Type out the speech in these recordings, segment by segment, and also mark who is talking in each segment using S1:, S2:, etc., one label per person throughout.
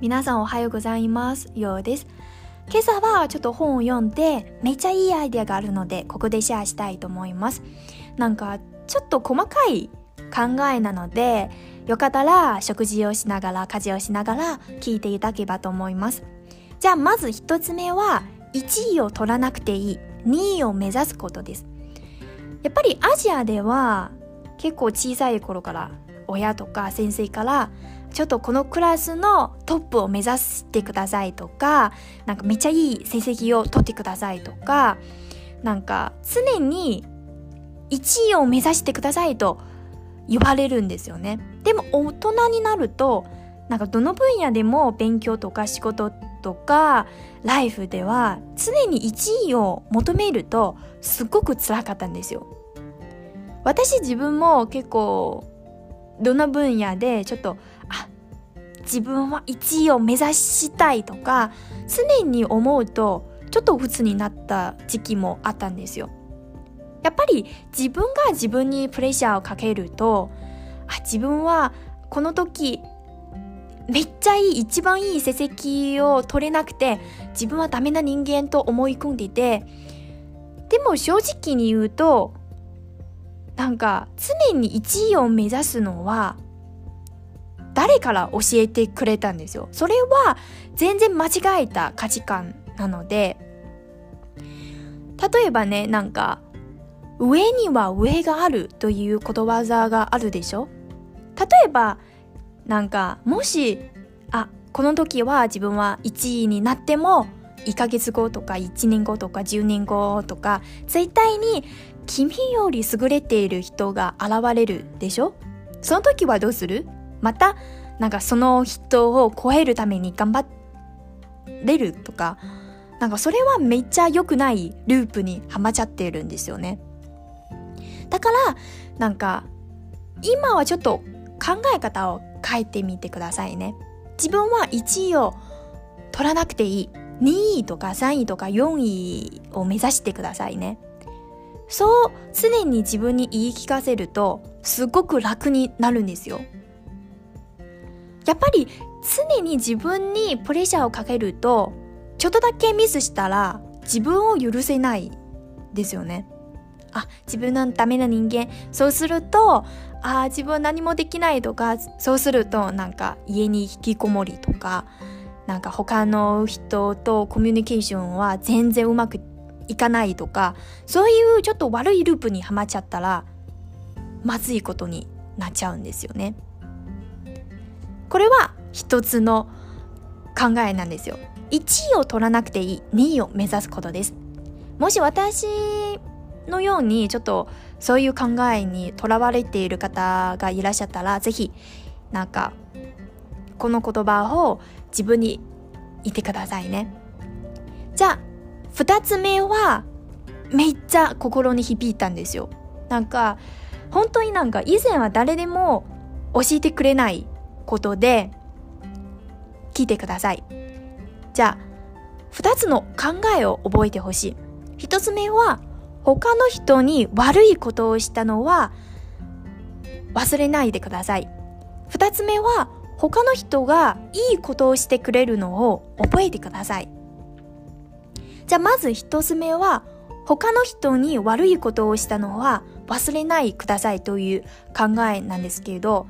S1: 皆さんおはようございます。ようです。今朝はちょっと本を読んでめっちゃいいアイデアがあるのでここでシェアしたいと思います。なんかちょっと細かい考えなのでよかったら食事をしながら家事をしながら聞いていただければと思います。じゃあまず一つ目は1位を取らなくていい2位を目指すことです。やっぱりアジアでは結構小さい頃から親とか先生からちょっとこのクラスのトップを目指してくださいとかなんかめっちゃいい成績を取ってくださいとかなんか常に1位を目指してくださいと言われるんですよね。でも大人になるとなんかどの分野でも勉強とか仕事とかライフでは常に1位を求めるとすごく辛かったんですよ。私自分も結構どの分野でちょっと自分は1位を目指したいとか常に思うとちょっと鬱になった時期もあったんですよ。やっぱり自分が自分にプレッシャーをかけるとあ自分はこの時めっちゃいい一番いい成績を取れなくて自分はダメな人間と思い込んでいてでも正直に言うとなんか常に1位を目指すのは誰から教えてくれたんですよ。それは全然間違えた価値観なので例えばねなんか上には上があるということわざがあるでしょ？例えばなんかもしあこの時は自分は1位になっても1ヶ月後とか1年後とか10年後とか絶対に君より優れている人が現れるでしょ？その時はどうする？またなんかその人を超えるために頑張れるとかなんかそれはめっちゃ良くないループにはまっちゃってるんですよね。だからなんか今はちょっと考え方を変えてみてくださいね。自分は1位を取らなくていい。2位とか3位とか4位を目指してくださいね。そう常に自分に言い聞かせるとすごく楽になるんですよ。やっぱり常に自分にプレッシャーをかけるとちょっとだけミスしたら自分を許せないですよねあ自分のダメな人間そうするとあ自分何もできないとかそうするとなんか家に引きこもりとかなんか他の人とコミュニケーションは全然うまくいかないとかそういうちょっと悪いループにはまっちゃったらまずいことになっちゃうんですよね。これは一つの考えなんですよ。1位を取らなくていい2位を目指すことです。もし私のようにちょっとそういう考えにとらわれている方がいらっしゃったらぜひなんかこの言葉を自分に言ってくださいね。じゃあ2つ目はめっちゃ心に響いたんですよ。なんか本当になんか以前は誰でも教えてくれないことで聞いてください。じゃあ2つの考えを覚えてほしい。1つ目は他の人に悪いことをしたのは忘れないでください。二つ目は他の人がいいことをしてくれるのを覚えてください。じゃあまず一つ目は他の人に悪いことをしたのは忘れないくださいという考えなんですけれど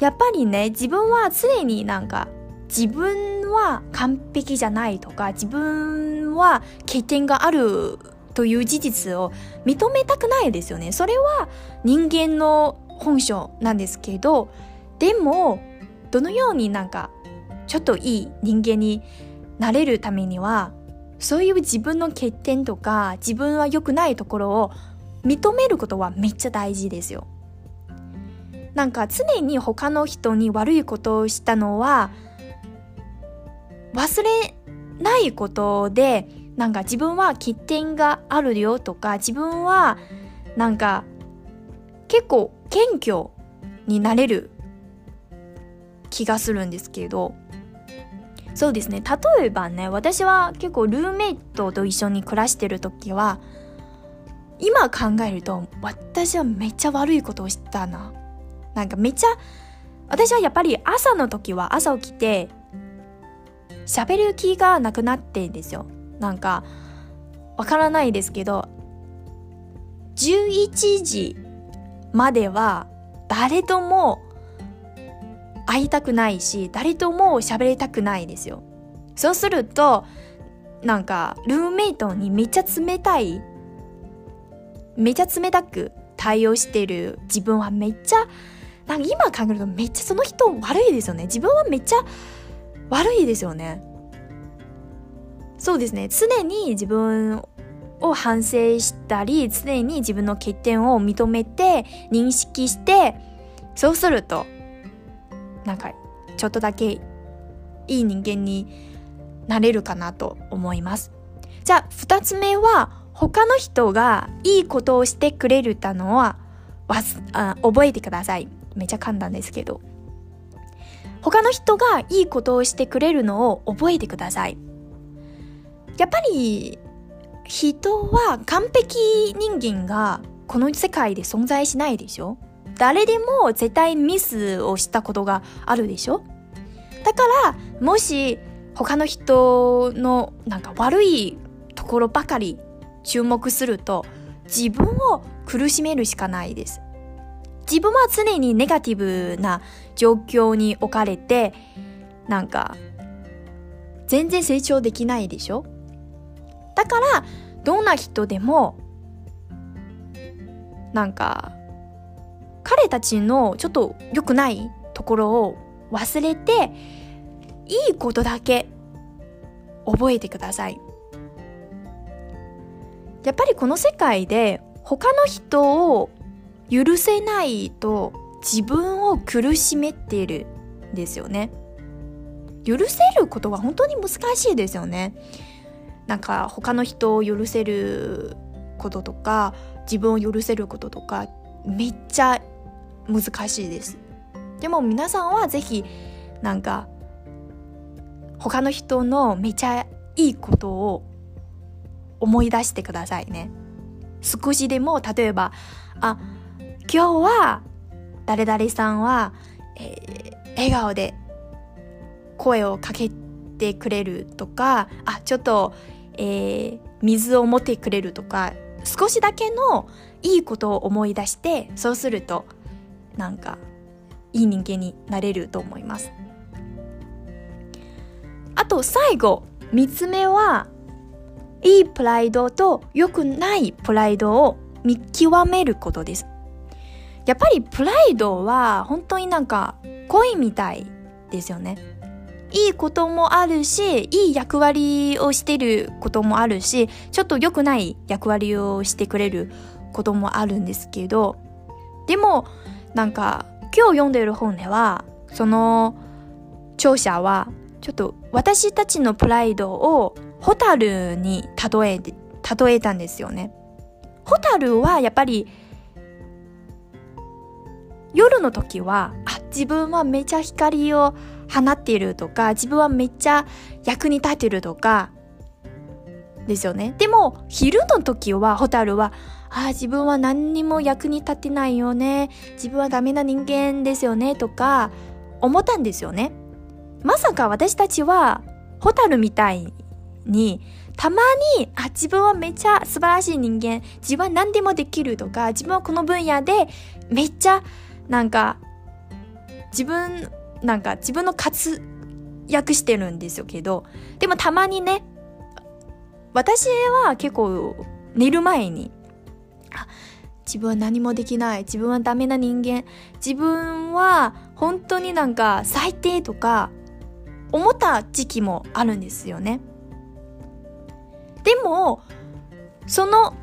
S1: やっぱりね自分は常になんか自分は完璧じゃないとか自分は欠点があるという事実を認めたくないですよね。それは人間の本性なんですけど、でも、どのようになんか、ちょっといい人間になれるためには、そういう自分の欠点とか、自分は良くないところを認めることはめっちゃ大事ですよ。なんか常に他の人に悪いことをしたのは、忘れないことで、なんか自分は欠点があるよとか自分はなんか結構謙虚になれる気がするんですけど。そうですね。例えばね私は結構ルーメイトと一緒に暮らしてる時は今考えると私はめっちゃ悪いことをしたな。なんかめっちゃ私はやっぱり朝の時は朝起きて喋る気がなくなってんですよ。なんかわからないですけど11時までは誰とも会いたくないし誰とも喋りたくないですよ。そうするとなんかルームメイトにめっちゃ冷たいめちゃ冷たく対応してる自分はめっちゃなんか今考えるとめっちゃその人悪いですよね。自分はめっちゃ悪いですよね。そうですね。常に自分を反省したり常に自分の欠点を認めて認識してそうするとなんかちょっとだけいい人間になれるかなと思います。じゃあ2つ目は他の人がいいことをしてくれるたのはわあ覚えてください。めちゃ簡単ですけど。他の人がいいことをしてくれるのを覚えてください。やっぱり人は完璧人間がこの世界で存在しないでしょ。誰でも絶対ミスをしたことがあるでしょ。だからもし他の人のなんか悪いところばかり注目すると自分を苦しめるしかないです。自分は常にネガティブな状況に置かれてなんか全然成長できないでしょ？だからどんな人でもなんか彼たちのちょっと良くないところを忘れていいことだけ覚えてください。やっぱりこの世界で他の人を許せないと自分を苦しめているんですよね。許せることは本当に難しいですよね。なんか他の人を許せることとか自分を許せることとかめっちゃ難しいです。でも皆さんはぜひなんか他の人のめちゃいいことを思い出してくださいね。少しでも例えばあ今日は誰々さんは、えー、笑顔で声をかけてくれるとかあちょっと、えー、水を持ってくれるとか少しだけのいいことを思い出してそうするとなんかいい人間になれると思います。あと最後3つ目はいいプライドと良くないプライドを見極めることです。やっぱりプライドは本当になんか恋みたいですよねいいこともあるしいい役割をしてることもあるしちょっと良くない役割をしてくれることもあるんですけどでもなんか今日読んでいる本ではその著者はちょっと私たちのプライドをホタルに例え例えたんですよね。ホタルはやっぱり夜の時はあ自分はめちゃ光を放っているとか自分はめっちゃ役に立てるとかですよね。でも昼の時はホタルはあ、自分は何にも役に立てないよね。自分はダメな人間ですよね。とか、思ったんですよね。まさか私たちは、ホタルみたいに、たまに、あ、自分はめっちゃ素晴らしい人間、自分は何でもできるとか、自分はこの分野でめっちゃ、なんか、自分、なんか自分の活躍してるんですよけど、でもたまにね、私は結構寝る前に自分は何もできない自分はダメな人間自分は本当になんか最低とか思った時期もあるんですよね。でもその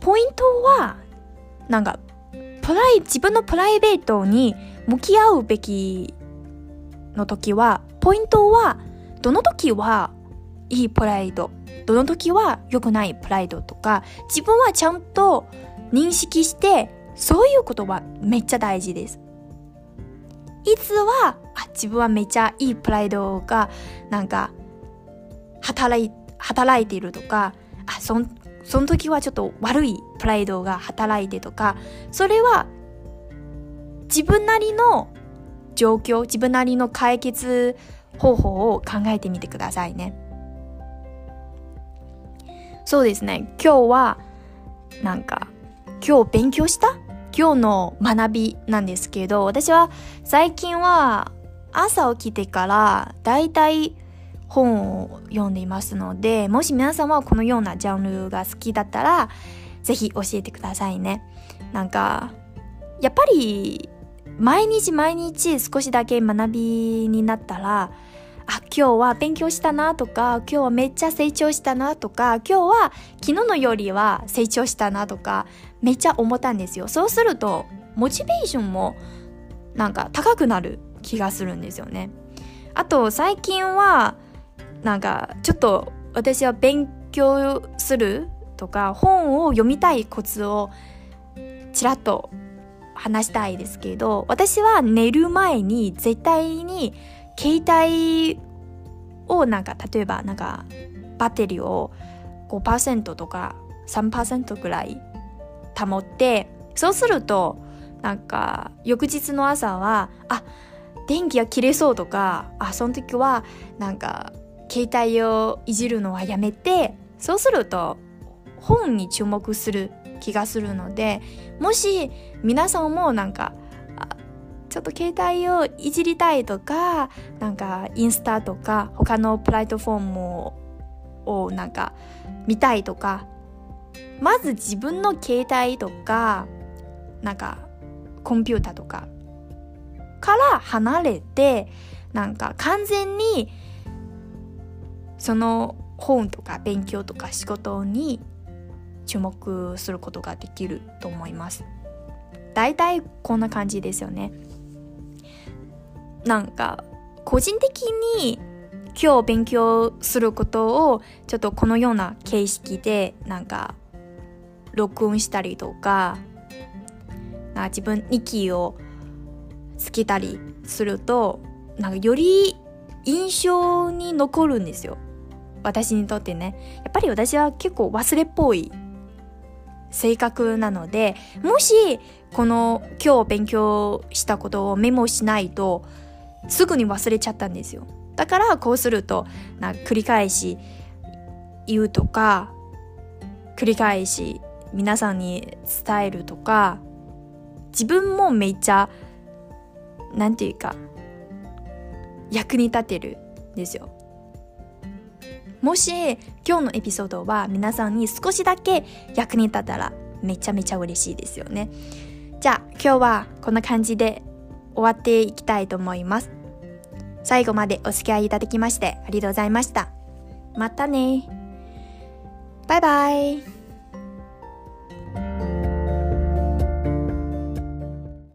S1: ポイントはなんかプライ自分のプライベートに向き合うべきの時はポイントはどの時はいいプライドどの時は良くないプライドとか自分はちゃんと認識してそういうことはめっちゃ大事です。いつはあ自分はめっちゃいいプライドがなんか働い働いているとかあそんその時はちょっと悪いプライドが働いてとかそれは自分なりの状況、自分なりの解決方法を考えてみてくださいね。そうですね。今日は、なんか、今日勉強した？今日の学びなんですけど、私は最近は朝起きてからだいたい本を読んでいますので、もし皆さんはこのようなジャンルが好きだったら、ぜひ教えてくださいね。なんか、やっぱり毎日毎日少しだけ学びになったら、あ、今日は勉強したなとか、今日はめっちゃ成長したなとか、今日は昨日のよりは成長したなとか、めっちゃ思ったんですよ。そうすると、モチベーションもなんか高くなる気がするんですよね。あと、最近は、なんかちょっと私は勉強するとか本を読みたいコツをちらっと話したいですけど私は寝る前に絶対に携帯をなんか例えばなんかバッテリーを5%とか3%くらい保ってそうするとなんか翌日の朝はあ電気が切れそうとかあその時はなんか携帯をいじるのはやめてそうすると本に注目する気がするのでもし皆さんもなんかちょっと携帯をいじりたいとかなんかインスタとか他のプラットフォームをなんか見たいとかまず自分の携帯とかなんかコンピューターとかから離れてなんか完全にその本とか勉強とか仕事に注目することができると思います。大体こんな感じですよね。なんか個人的に今日勉強することをちょっとこのような形式でなんか録音したりとかな自分日記をつけたりするとなんかより印象に残るんですよ私にとってねやっぱり私は結構忘れっぽい性格なのでもしこの今日勉強したことをメモしないとすぐに忘れちゃったんですよ。だからこうするとな繰り返し言うとか繰り返し皆さんに伝えるとか自分もめっちゃなんていうか役に立てるんですよ。もし今日のエピソードは皆さんに少しだけ役に立ったらめちゃめちゃ嬉しいですよね。じゃあ今日はこんな感じで終わっていきたいと思います。最後までお付き合いいただきましてありがとうございました。またね。バイバイ。